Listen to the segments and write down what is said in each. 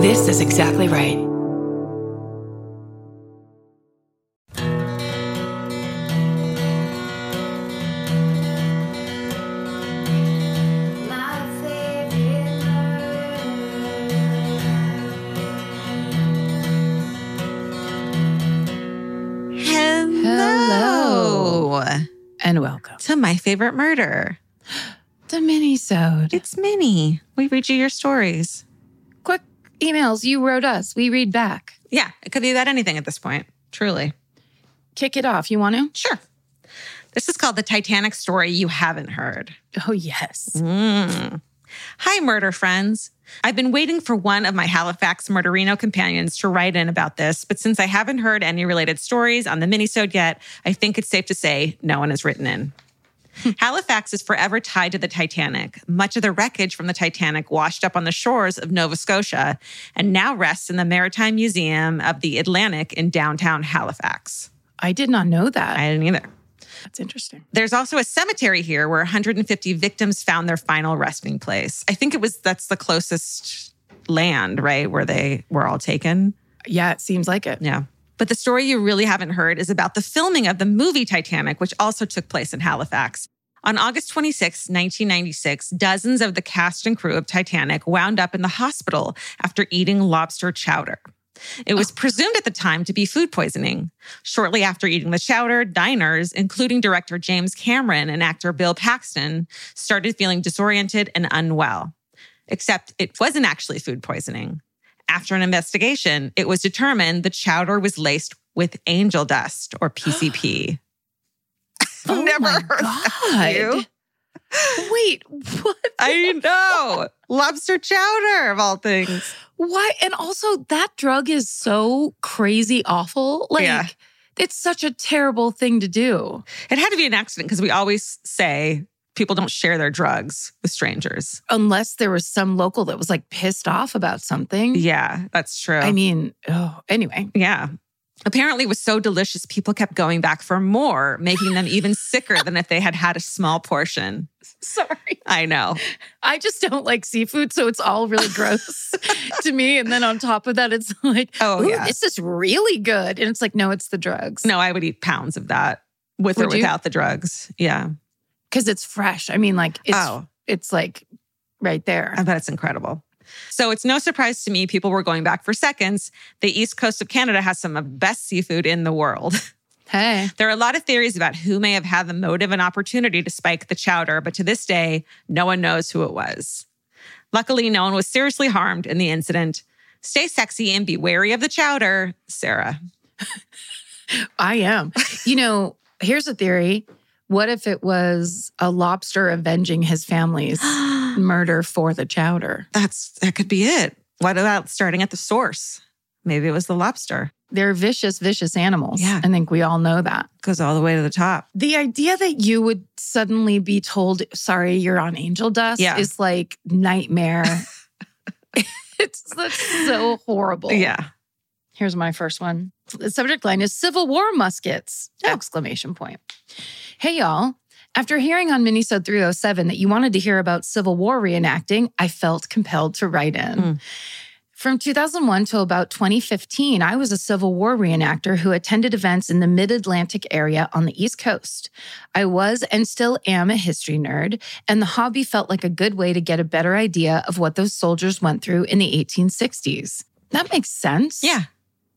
This is exactly right. Hello. And welcome To my favorite murder. to Minisode. It's Minnie. We read you your stories. Emails you wrote us. We read back. Yeah, it could be that anything at this point. Truly. Kick it off. You want to? Sure. This is called the Titanic story you haven't heard. Oh, yes. Mm. Hi, murder friends. I've been waiting for one of my Halifax Murderino companions to write in about this, but since I haven't heard any related stories on the minisode yet, I think it's safe to say no one has written in. Halifax is forever tied to the Titanic. Much of the wreckage from the Titanic washed up on the shores of Nova Scotia and now rests in the Maritime Museum of the Atlantic in downtown Halifax. I did not know that. I didn't either. That's interesting. There's also a cemetery here where 150 victims found their final resting place. I think it was that's the closest land, right, where they were all taken. Yeah, it seems like it. Yeah. But the story you really haven't heard is about the filming of the movie Titanic, which also took place in Halifax. On August 26, 1996, dozens of the cast and crew of Titanic wound up in the hospital after eating lobster chowder. It was oh. presumed at the time to be food poisoning. Shortly after eating the chowder, diners, including director James Cameron and actor Bill Paxton, started feeling disoriented and unwell. Except it wasn't actually food poisoning. After an investigation, it was determined the chowder was laced with angel dust or PCP. Oh never my. You? Wait, what? I know. Lobster chowder of all things. Why? And also, that drug is so crazy awful. Like, Yeah. it's such a terrible thing to do. It had to be an accident because we always say people don't share their drugs with strangers. Unless there was some local that was like pissed off about something. Yeah, that's true. I mean, oh, anyway. yeah. Apparently, it was so delicious, people kept going back for more, making them even sicker than if they had had a small portion. Sorry. I know. I just don't like seafood, so it's all really gross to me. And then on top of that, it's like, Oh, "Ooh, yeah. this is really good. And it's like, no, it's the drugs. No, I would eat pounds of that with or Would you? without the drugs. Yeah. Because it's fresh. I mean, like it's oh, it's like right there. I bet it's incredible. So it's no surprise to me people were going back for seconds. The east coast of Canada has some of the best seafood in the world. Hey, There are a lot of theories about who may have had the motive and opportunity to spike the chowder, but to this day, no one knows who it was. Luckily, no one was seriously harmed in the incident. Stay sexy and be wary of the chowder, Sarah. I am. you know, here's a theory. What if it was a lobster avenging his family's murder for the chowder? That's that could be it. What about starting at the source? Maybe it was the lobster. They're vicious, vicious animals. Yeah. I think we all know that. Goes all the way to the top. The idea that you would suddenly be told, sorry, you're on angel dust Yeah. is like nightmare. it's so horrible. Yeah. Here's my first one. The subject line is Civil War muskets! Oh. Exclamation point. Hey y'all. After hearing on Minisode 307 that you wanted to hear about Civil War reenacting, I felt compelled to write in. Mm. From 2001 to about 2015, I was a Civil War reenactor who attended events in the mid Atlantic area on the East Coast. I was and still am a history nerd, and the hobby felt like a good way to get a better idea of what those soldiers went through in the 1860s. That makes sense. Yeah.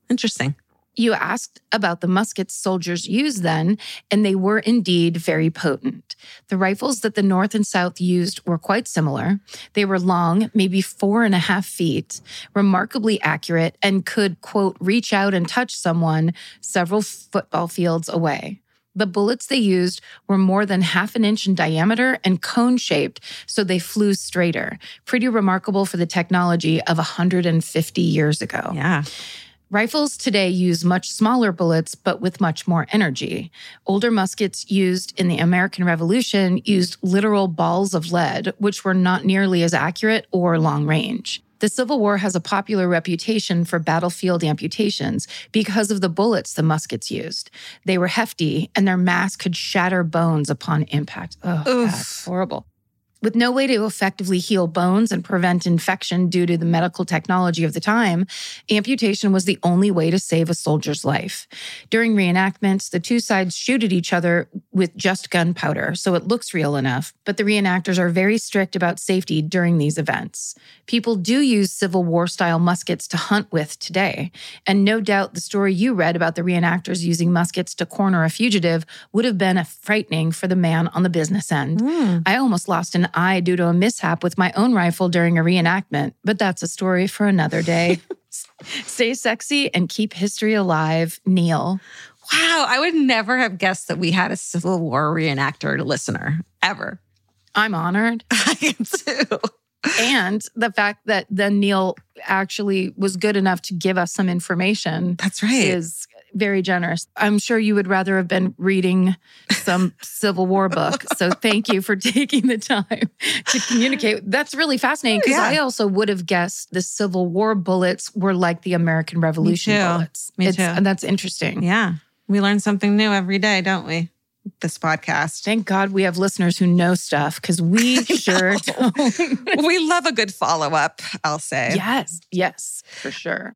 Interesting. You asked about the muskets soldiers used then, and they were indeed very potent. The rifles that the North and South used were quite similar. They were long, maybe four and a half feet, remarkably accurate, and could, quote, reach out and touch someone several football fields away. The bullets they used were more than half an inch in diameter and cone shaped, so they flew straighter. Pretty remarkable for the technology of 150 years ago. Yeah. Rifles today use much smaller bullets, but with much more energy. Older muskets used in the American Revolution used literal balls of lead, which were not nearly as accurate or long range. The Civil War has a popular reputation for battlefield amputations because of the bullets the muskets used. They were hefty and their mass could shatter bones upon impact. Oh, Oof. that's horrible. With no way to effectively heal bones and prevent infection due to the medical technology of the time, amputation was the only way to save a soldier's life. During reenactments, the two sides shoot at each other with just gunpowder, so it looks real enough, but the reenactors are very strict about safety during these events. People do use Civil War style muskets to hunt with today, and no doubt the story you read about the reenactors using muskets to corner a fugitive would have been frightening for the man on the business end. Mm. I almost lost an eye due to a mishap with my own rifle during a reenactment, but that's a story for another day. Stay sexy and keep history alive, Neil. Wow, I would never have guessed that we had a Civil War reenactor listener ever. I'm honored. I am too. and the fact that then Neil actually was good enough to give us some information That's right. is very generous. I'm sure you would rather have been reading some Civil War book. So thank you for taking the time to communicate. That's really fascinating because Yeah. I also would have guessed the Civil War bullets were like the American Revolution too. bullets. Me It's- too. And that's interesting. yeah. We learn something new every day, don't we? This podcast. Thank God we have listeners who know stuff because we sure don't. we love a good follow up, I'll say. yes, yes, for sure.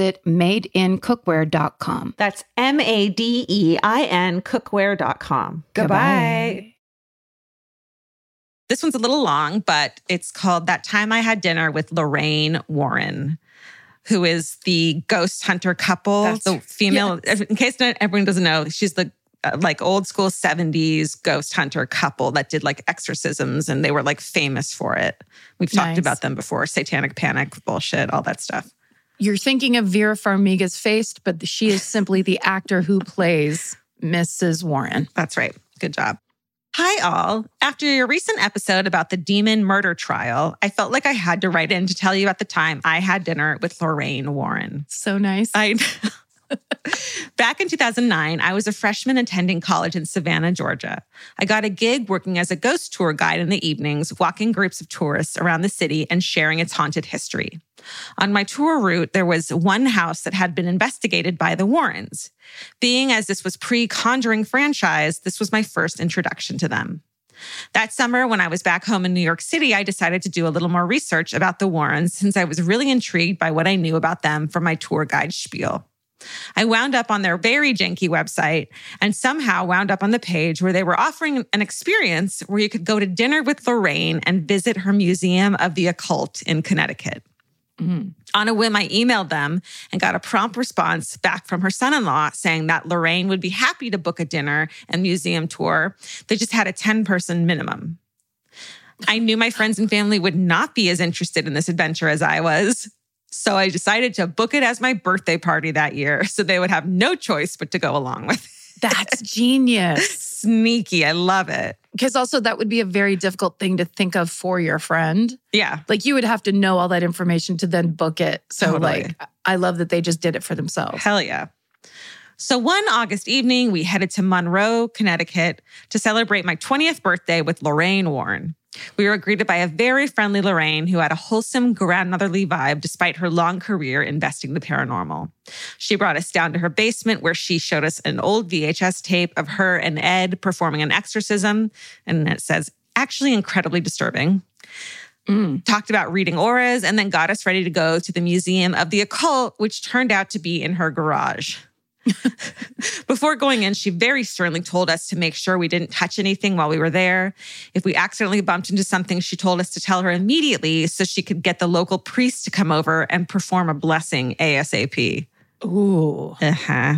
madeincookware.com. That's M A D E I N cookware.com. Goodbye. This one's a little long, but it's called That Time I Had Dinner with Lorraine Warren, who is the ghost hunter couple, That's- the female. In case not everyone doesn't know, she's the uh, like old school 70s ghost hunter couple that did like exorcisms and they were like famous for it. We've talked Nice. about them before satanic panic, bullshit, all that stuff. You're thinking of Vera Farmiga's face, but she is simply the actor who plays Mrs. Warren. That's right. Good job. Hi, all. After your recent episode about the demon murder trial, I felt like I had to write in to tell you about the time I had dinner with Lorraine Warren. So nice. I Back in 2009, I was a freshman attending college in Savannah, Georgia. I got a gig working as a ghost tour guide in the evenings, walking groups of tourists around the city and sharing its haunted history. On my tour route, there was one house that had been investigated by the Warrens. Being as this was pre Conjuring franchise, this was my first introduction to them. That summer, when I was back home in New York City, I decided to do a little more research about the Warrens since I was really intrigued by what I knew about them from my tour guide spiel. I wound up on their very janky website and somehow wound up on the page where they were offering an experience where you could go to dinner with Lorraine and visit her Museum of the Occult in Connecticut. Mhm. On a whim, I emailed them and got a prompt response back from her son in law saying that Lorraine would be happy to book a dinner and museum tour. They just had a 10 person minimum. I knew my friends and family would not be as interested in this adventure as I was. So I decided to book it as my birthday party that year so they would have no choice but to go along with it. That's genius. Sneaky. I love it. Because also, that would be a very difficult thing to think of for your friend. Yeah. Like, you would have to know all that information to then book it. So, Totally. like, I love that they just did it for themselves. Hell yeah. So one August evening, we headed to Monroe, Connecticut to celebrate my 20th birthday with Lorraine Warren. We were greeted by a very friendly Lorraine who had a wholesome grandmotherly vibe despite her long career investing the paranormal. She brought us down to her basement where she showed us an old VHS tape of her and Ed performing an exorcism. And it says, actually incredibly disturbing Mm. talked about reading auras, and then got us ready to go to the Museum of the Occult, which turned out to be in her garage. Before going in, she very sternly told us to make sure we didn't touch anything while we were there. If we accidentally bumped into something, she told us to tell her immediately so she could get the local priest to come over and perform a blessing ASAP. Ooh. Uh-huh.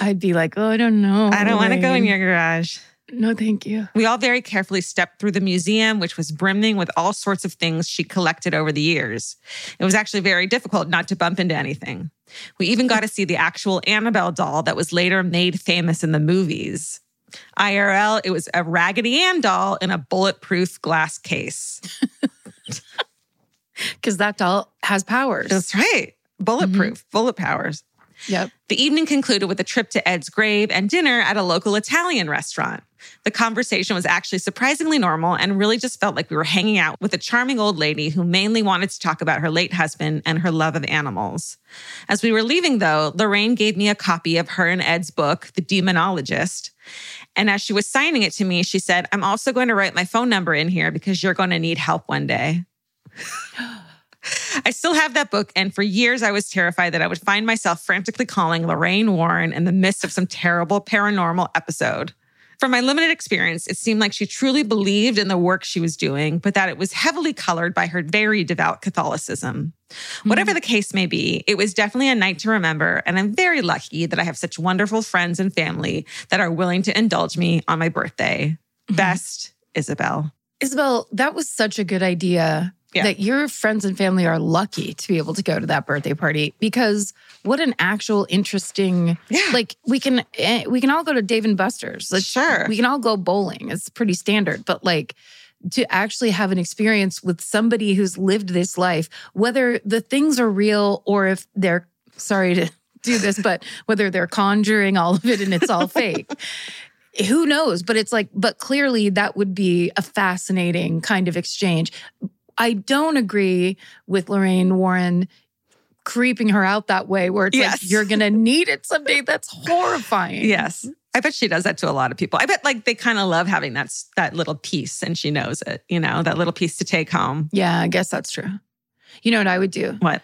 I'd be like, oh, I don't know. I don't want to go in your garage. No, thank you. We all very carefully stepped through the museum, which was brimming with all sorts of things she collected over the years. It was actually very difficult not to bump into anything. We even got to see the actual Annabelle doll that was later made famous in the movies. IRL, it was a Raggedy Ann doll in a bulletproof glass case. Because that doll has powers. That's right. Bulletproof, mm-hmm. bullet powers. Yep. The evening concluded with a trip to Ed's grave and dinner at a local Italian restaurant. The conversation was actually surprisingly normal and really just felt like we were hanging out with a charming old lady who mainly wanted to talk about her late husband and her love of animals. As we were leaving, though, Lorraine gave me a copy of her and Ed's book, The Demonologist. And as she was signing it to me, she said, I'm also going to write my phone number in here because you're going to need help one day. I still have that book, and for years I was terrified that I would find myself frantically calling Lorraine Warren in the midst of some terrible paranormal episode. From my limited experience, it seemed like she truly believed in the work she was doing, but that it was heavily colored by her very devout Catholicism. Whatever mm. the case may be, it was definitely a night to remember, and I'm very lucky that I have such wonderful friends and family that are willing to indulge me on my birthday. Mm-hmm. Best, Isabel. Isabel, that was such a good idea. Yeah. That your friends and family are lucky to be able to go to that birthday party because what an actual interesting Yeah. like we can eh, we can all go to Dave and Buster's. Like, Sure. We can all go bowling. It's pretty standard, but like to actually have an experience with somebody who's lived this life, whether the things are real or if they're sorry to do this, but whether they're conjuring all of it and it's all fake. Who knows? But it's like, but clearly that would be a fascinating kind of exchange. I don't agree with Lorraine Warren creeping her out that way, where it's Yes. like, you're going to need it someday. That's horrifying. Yes. I bet she does that to a lot of people. I bet like they kind of love having that that little piece and she knows it, you know, that little piece to take home. Yeah, I guess that's true. You know what I would do? What?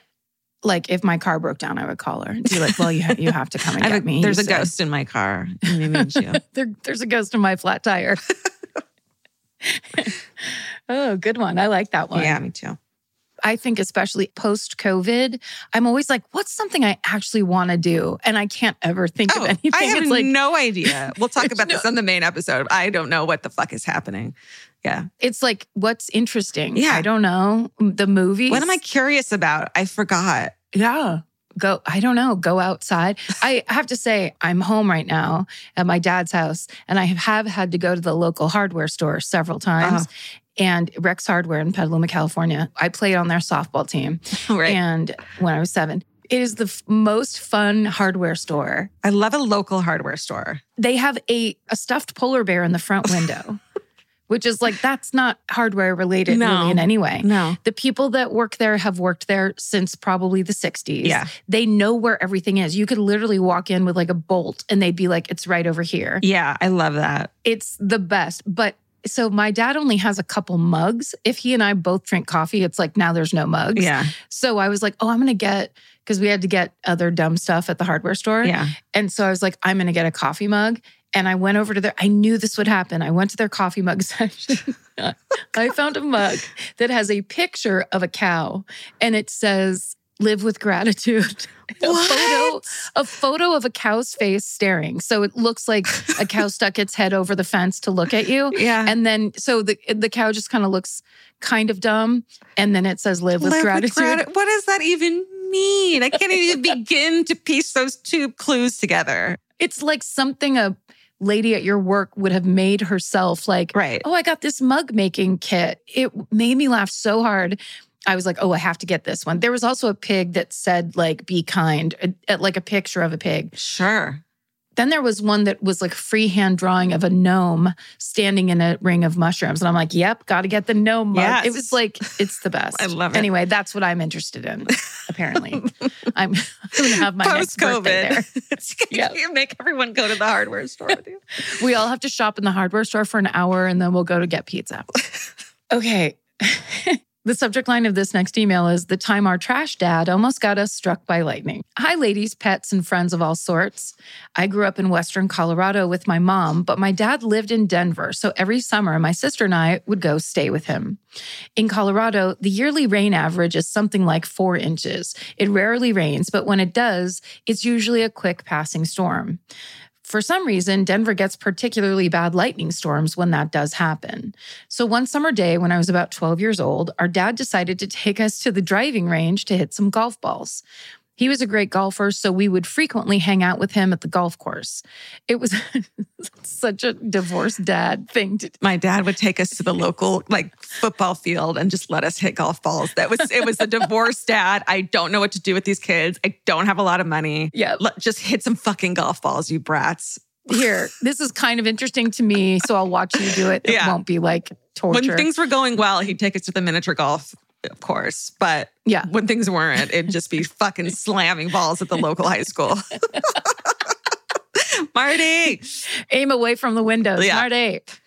Like if my car broke down, I would call her and be like, "Well, you ha- you have to come and get a- me." there's a Houston." ghost in my car. and we need you. There, there's a ghost in my flat tire. Oh, good one. I like that one. yeah, me too. I think especially post COVID, I'm always like, what's something I actually want to do? And I can't ever think of Oh, anything. I have it's like no idea. We'll talk about No. this on the main episode. I don't know what the fuck is happening. Yeah. it's like what's interesting. Yeah. I don't know. The movies. What am I curious about? I forgot. Yeah. Go, I don't know, go outside. I have to say, I'm home right now at my dad's house, and I have had to go to the local hardware store several times. Uh-huh. And Rex Hardware in Petaluma, California. I played on their softball team. Right. And when I was seven, it is the f- most fun hardware store. I love a local hardware store. They have a, a stuffed polar bear in the front window, which is like, that's not hardware related No. really in any way. No. The people that work there have worked there since probably the 60s. Yeah. They know where everything is. You could literally walk in with like a bolt and they'd be like, it's right over here. Yeah, I love that. It's the best. But So my dad only has a couple mugs. If he and I both drink coffee, it's like now there's no mugs. Yeah. So I was like, oh, I'm going to get, because we had to get other dumb stuff at the hardware store. Yeah. And so I was like, I'm going to get a coffee mug. And I went over to their, I knew this would happen. I went to their coffee mug section. I found a mug that has a picture of a cow and it says, live with gratitude. A photo, a photo of a cow's face staring. So it looks like a cow stuck its head over the fence to look at you. Yeah. And then so the the cow just kind of looks kind of dumb. And then it says live with Live gratitude. grati- what does that even mean? I can't even begin to piece those two clues together. It's like something a lady at your work would have made herself like, Right. oh, I got this mug making kit. It made me laugh so hard. I was like, oh, I have to get this one. There was also a pig that said, like, be kind, uh, like a picture of a pig. Sure. Then there was one that was like freehand drawing of a gnome standing in a ring of mushrooms. And I'm like, yep, got to get the gnome mug. Yes. It was like, it's the best. I love it. Anyway, that's what I'm interested in, apparently. I'm, I'm going to have my next Post birthday there. COVID. Yeah. You make everyone go to the hardware store with you. We all have to shop in the hardware store for an hour and then we'll go to get pizza. Okay. The subject line of this next email is The time our trash dad almost got us struck by lightning. Hi, ladies, pets, and friends of all sorts. I grew up in Western Colorado with my mom, but my dad lived in Denver. So every summer, my sister and I would go stay with him. In Colorado, the yearly rain average is something like four inches. It rarely rains, but when it does, it's usually a quick passing storm. For some reason, Denver gets particularly bad lightning storms when that does happen. So, one summer day when I was about 12 years old, our dad decided to take us to the driving range to hit some golf balls. He was a great golfer, so we would frequently hang out with him at the golf course. It was such a divorced dad thing to do. My dad would take us to the local like football field and just let us hit golf balls. That was it was a divorced dad. I don't know what to do with these kids. I don't have a lot of money. Yeah. Let, just hit some fucking golf balls, you brats. Here, this is kind of interesting to me, so I'll watch you do it. It Yeah. won't be like torture. When things were going well, he'd take us to the miniature golf, of course. But Yeah. when things weren't, it'd just be fucking slamming balls at the local high school. Marty. aim away from the windows. Yeah. Eight.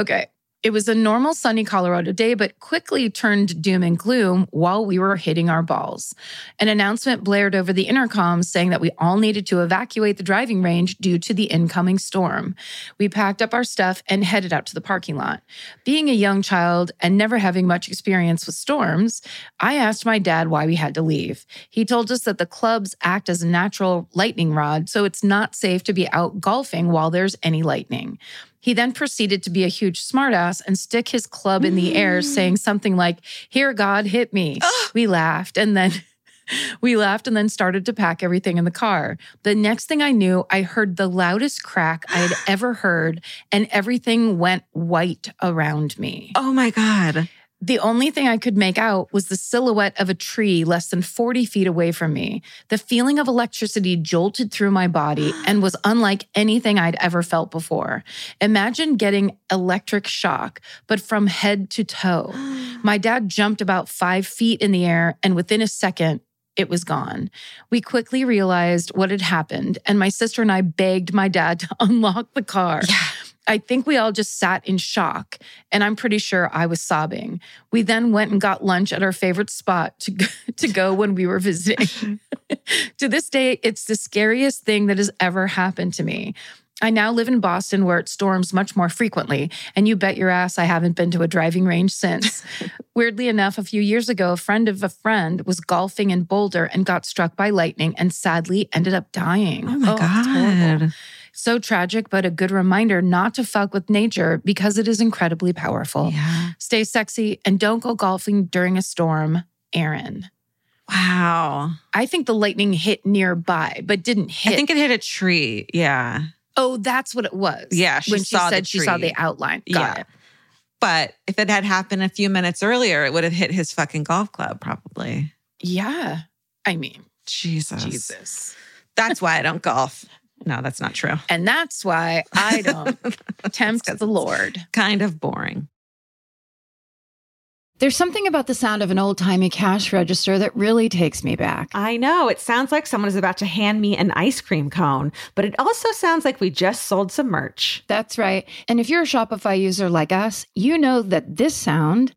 Okay. It was a normal sunny Colorado day, but quickly turned doom and gloom while we were hitting our balls. An announcement blared over the intercom saying that we all needed to evacuate the driving range due to the incoming storm. We packed up our stuff and headed out to the parking lot. Being a young child and never having much experience with storms, I asked my dad why we had to leave. He told us that the clubs act as a natural lightning rod, so it's not safe to be out golfing while there's any lightning. He then proceeded to be a huge smartass and stick his club in the air, mm. saying something like, Here, God, hit me. we laughed and then. We laughed and then started to pack everything in the car. The next thing I knew, I heard the loudest crack I had ever heard, and everything went white around me. Oh my God. The only thing I could make out was the silhouette of a tree less than 40 feet away from me. The feeling of electricity jolted through my body and was unlike anything I'd ever felt before. Imagine getting electric shock, but from head to toe. My dad jumped about five feet in the air, and within a second, it was gone. We quickly realized what had happened, and my sister and I begged my dad to unlock the car. I think we all just sat in shock, and I'm pretty sure I was sobbing. We then went and got lunch at our favorite spot to go, to go when we were visiting. to this day, it's the scariest thing that has ever happened to me. I now live in Boston where it storms much more frequently, and you bet your ass I haven't been to a driving range since. Weirdly enough, a few years ago, a friend of a friend was golfing in Boulder and got struck by lightning and sadly ended up dying. Oh my oh, horrible. God. So tragic, but a good reminder not to fuck with nature because it is incredibly powerful. Yeah. Stay sexy and don't go golfing during a storm, Aaron. Wow. I think the lightning hit nearby, but didn't hit. I think it hit a tree. Yeah. oh, that's what it was. Yeah, she when she said she saw the outline. Got Yeah. it. But if it had happened a few minutes earlier, it would have hit his fucking golf club, probably. Yeah. I mean, Jesus. Jesus. That's why I don't golf. No, that's not true. And that's why I don't tempt the Lord. Kind of boring. There's something about the sound of an old timey cash register that really takes me back. I know. It sounds like someone is about to hand me an ice cream cone, but it also sounds like we just sold some merch. That's right. And if you're a Shopify user like us, you know that this sound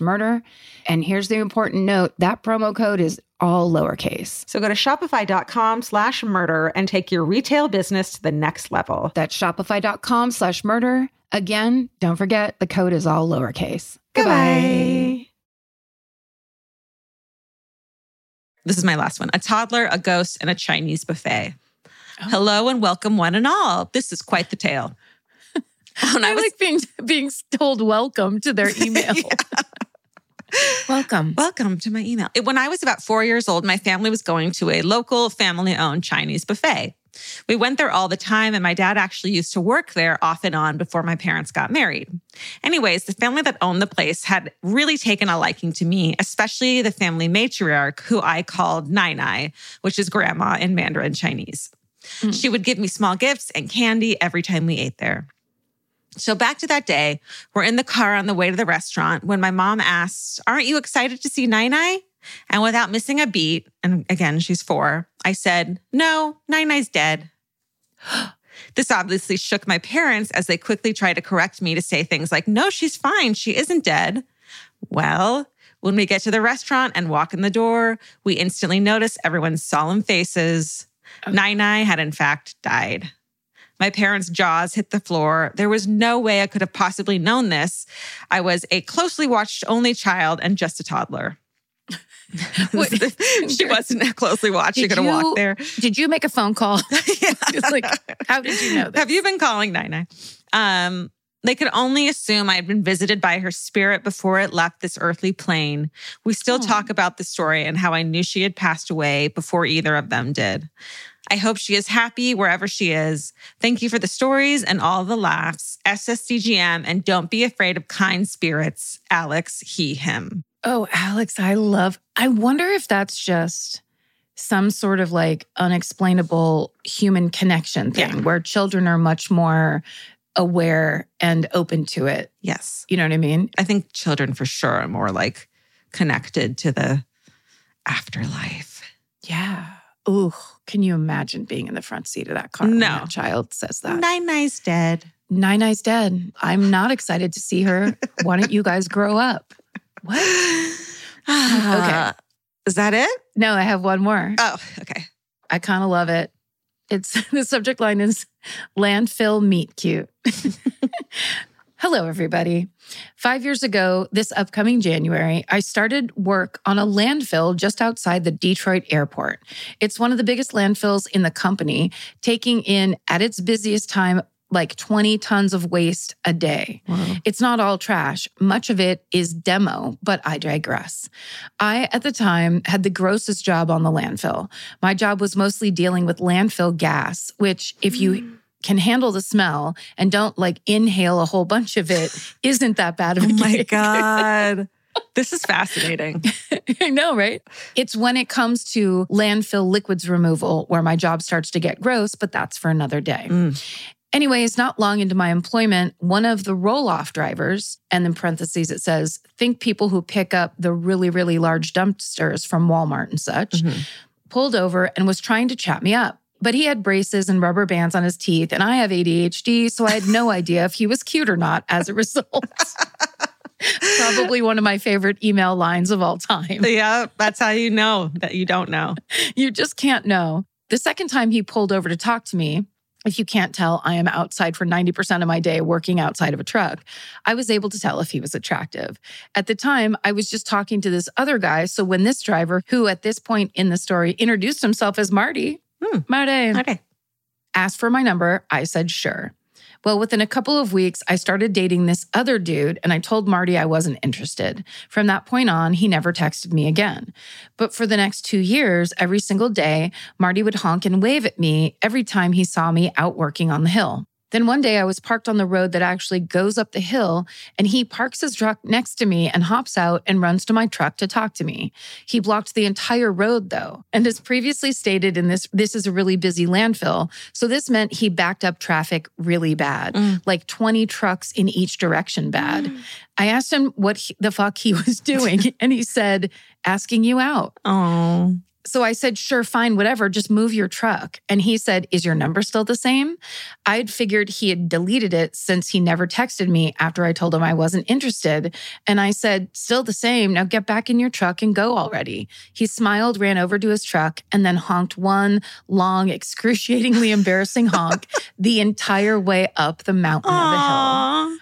murder. And here's the important note that promo code is all lowercase. So go to shopify.com slash murder and take your retail business to the next level. That's shopify.com slash murder. Again, don't forget the code is all lowercase. Goodbye. This is my last one. A toddler, a ghost, and a Chinese buffet. Oh. Hello and welcome, one and all. This is quite the tale. When I, was- like being being told welcome to their email. Welcome. Welcome to my email. When I was about four years old, my family was going to a local family owned Chinese buffet. We went there all the time, and my dad actually used to work there off and on before my parents got married. Anyways, the family that owned the place had really taken a liking to me, especially the family matriarch, who I called Nai Nai, which is grandma in Mandarin Chinese. Hmm. She would give me small gifts and candy every time we ate there. So back to that day, we're in the car on the way to the restaurant when my mom asks, Aren't you excited to see Nai Nai? And without missing a beat, and again, she's four, I said, No, Nai Nai's dead. This obviously shook my parents as they quickly tried to correct me to say things like, No, she's fine. She isn't dead. Well, when we get to the restaurant and walk in the door, we instantly notice everyone's solemn faces. Oh. Nai Nai had, in fact, died. My parents' jaws hit the floor. There was no way I could have possibly known this. I was a closely watched only child and just a toddler. She wasn't closely watched. She could have walked there. Did you make a phone call? Like, how did you know this? Have you been calling Nina? Um, they could only assume I had been visited by her spirit before it left this earthly plane. We still Aw. talk about the story and how I knew she had passed away before either of them did. I hope she is happy wherever she is. Thank you for the stories and all the laughs. SSDGM and don't be afraid of kind spirits. Alex, he, him. Oh, Alex, I love. I wonder if that's just some sort of like unexplainable human connection thing Yeah. where children are much more aware and open to it. Yes. You know what I mean? I think children for sure are more like connected to the afterlife. Yeah. Ooh, can you imagine being in the front seat of that car? No. when that child says that. Nai Nai's dead. Nai Nai's dead. I'm not excited to see her. Why don't you guys grow up? What? okay. Is that it? No, I have one more. Oh, okay. I kind of love it. It's the subject line is landfill meet cute. Hello, everybody. Five years ago, this upcoming January, I started work on a landfill just outside the Detroit airport. It's one of the biggest landfills in the company, taking in at its busiest time like 20 tons of waste a day. It's not all trash. Much of it is demo, but I digress. I, at the time, had the grossest job on the landfill. My job was mostly dealing with landfill gas, which, if you mm. Can handle the smell and don't like inhale a whole bunch of it, isn't that bad of a Oh my gig. God. This is fascinating. I know, right? It's when it comes to landfill liquids removal where my job starts to get gross, but that's for another day. Mm. Anyways, not long into my employment, one of the roll off drivers, and in parentheses it says, think people who pick up the really, really large dumpsters from Walmart and such, Mhm. pulled over and was trying to chat me up. But he had braces and rubber bands on his teeth, and I have ADHD, so I had no idea if he was cute or not as a result. Probably one of my favorite email lines of all time. Yeah, that's how you know that you don't know. You just can't know. The second time he pulled over to talk to me, If you can't tell, I am outside for 90% of my day working outside of a truck. I was able to tell if he was attractive. At the time, I was just talking to this other guy. So when this driver, who at this point in the story introduced himself as Marty, Hmm. Marty, Okay. asked for my number, I said sure. Well, within a couple of weeks, I started dating this other dude, and I told Marty I wasn't interested. From that point on, he never texted me again. But for the next two years, every single day, Marty would honk and wave at me every time he saw me out working on the hill. Then one day I was parked on the road that actually goes up the hill, and he parks his truck next to me and hops out and runs to my truck to talk to me. He blocked the entire road though. And as previously stated in this, this is a really busy landfill. So this meant he backed up traffic really bad, Mm. like 20 trucks in each direction bad. I asked him what he, the fuck he was doing, and he said, asking you out. Oh. So I said, sure, fine, whatever, just move your truck. And he said, is your number still the same? I'd figured he had deleted it since he never texted me after I told him I wasn't interested. And I said, still the same. Now get back in your truck and go already. He smiled, ran over to his truck, and then honked one long, excruciatingly embarrassing honk the entire way up the mountain of the hill.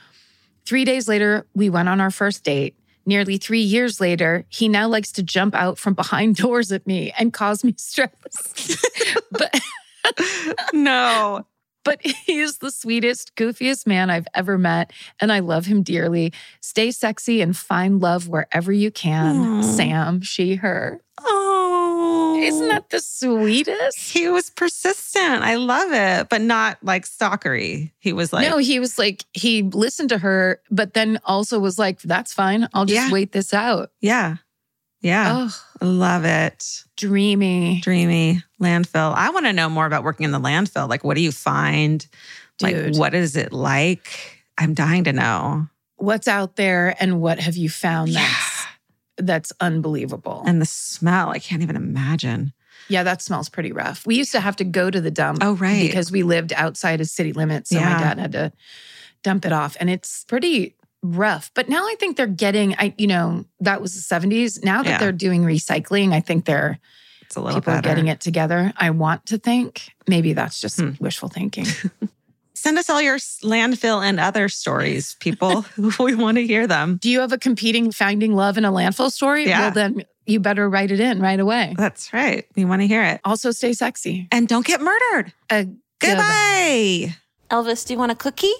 Three days later, we went on our first date. Nearly three years later, he now likes to jump out from behind doors at me and cause me stress. but No. but he is the sweetest, goofiest man I've ever met, and I love him dearly. Stay sexy and find love wherever you can. Aw. Sam, she, her. Oh. Isn't that the sweetest? He was persistent. I love it, but not like stalkery. He was like, no, he was like, he listened to her, but then also was like, that's fine. I'll just Yeah. wait this out. yeah. Yeah. Oh, love it. dreamy. Dreamy landfill. I want to know more about working in the landfill. Like, what do you find? Like, what is it like? I'm dying to know. what's out there and what have you found Yeah. that's that's unbelievable. And the smell, I can't even imagine. yeah, that smells pretty rough. We used to have to go to the dump Oh, right. because we lived outside of city limits. So Yeah. my dad had to dump it off. And it's pretty rough. But now I think they're getting I you know, that was the 70s. Now that Yeah. they're doing recycling, I think they're it's a little people better. are getting it together. I want to think. Maybe that's just Hmm. wishful thinking. Send us all your landfill and other stories, people. we want to hear them. Do you have a competing finding love in a landfill story? Yeah. Well then you better write it in right away. That's right. We want to hear it. Also stay sexy. And don't get murdered. Uh, Goodbye. Elvis, do you want a cookie?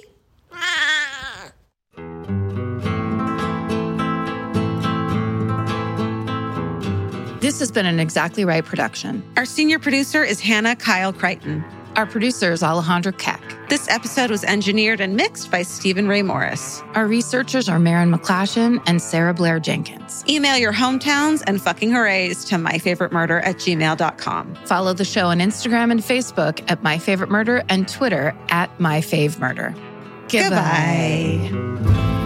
This has been an Exactly Right production. Our senior producer is Hannah Kyle Crichton. Our producer is Alejandra Keck. This episode was engineered and mixed by Stephen Ray Morris. Our researchers are Marin McClashin and Sarah Blair Jenkins. Email your hometowns and fucking hoorays to myfavoritemurder at gmail.com. Follow the show on Instagram and Facebook at My Favorite Murder and Twitter at My Fave Murder. Goodbye.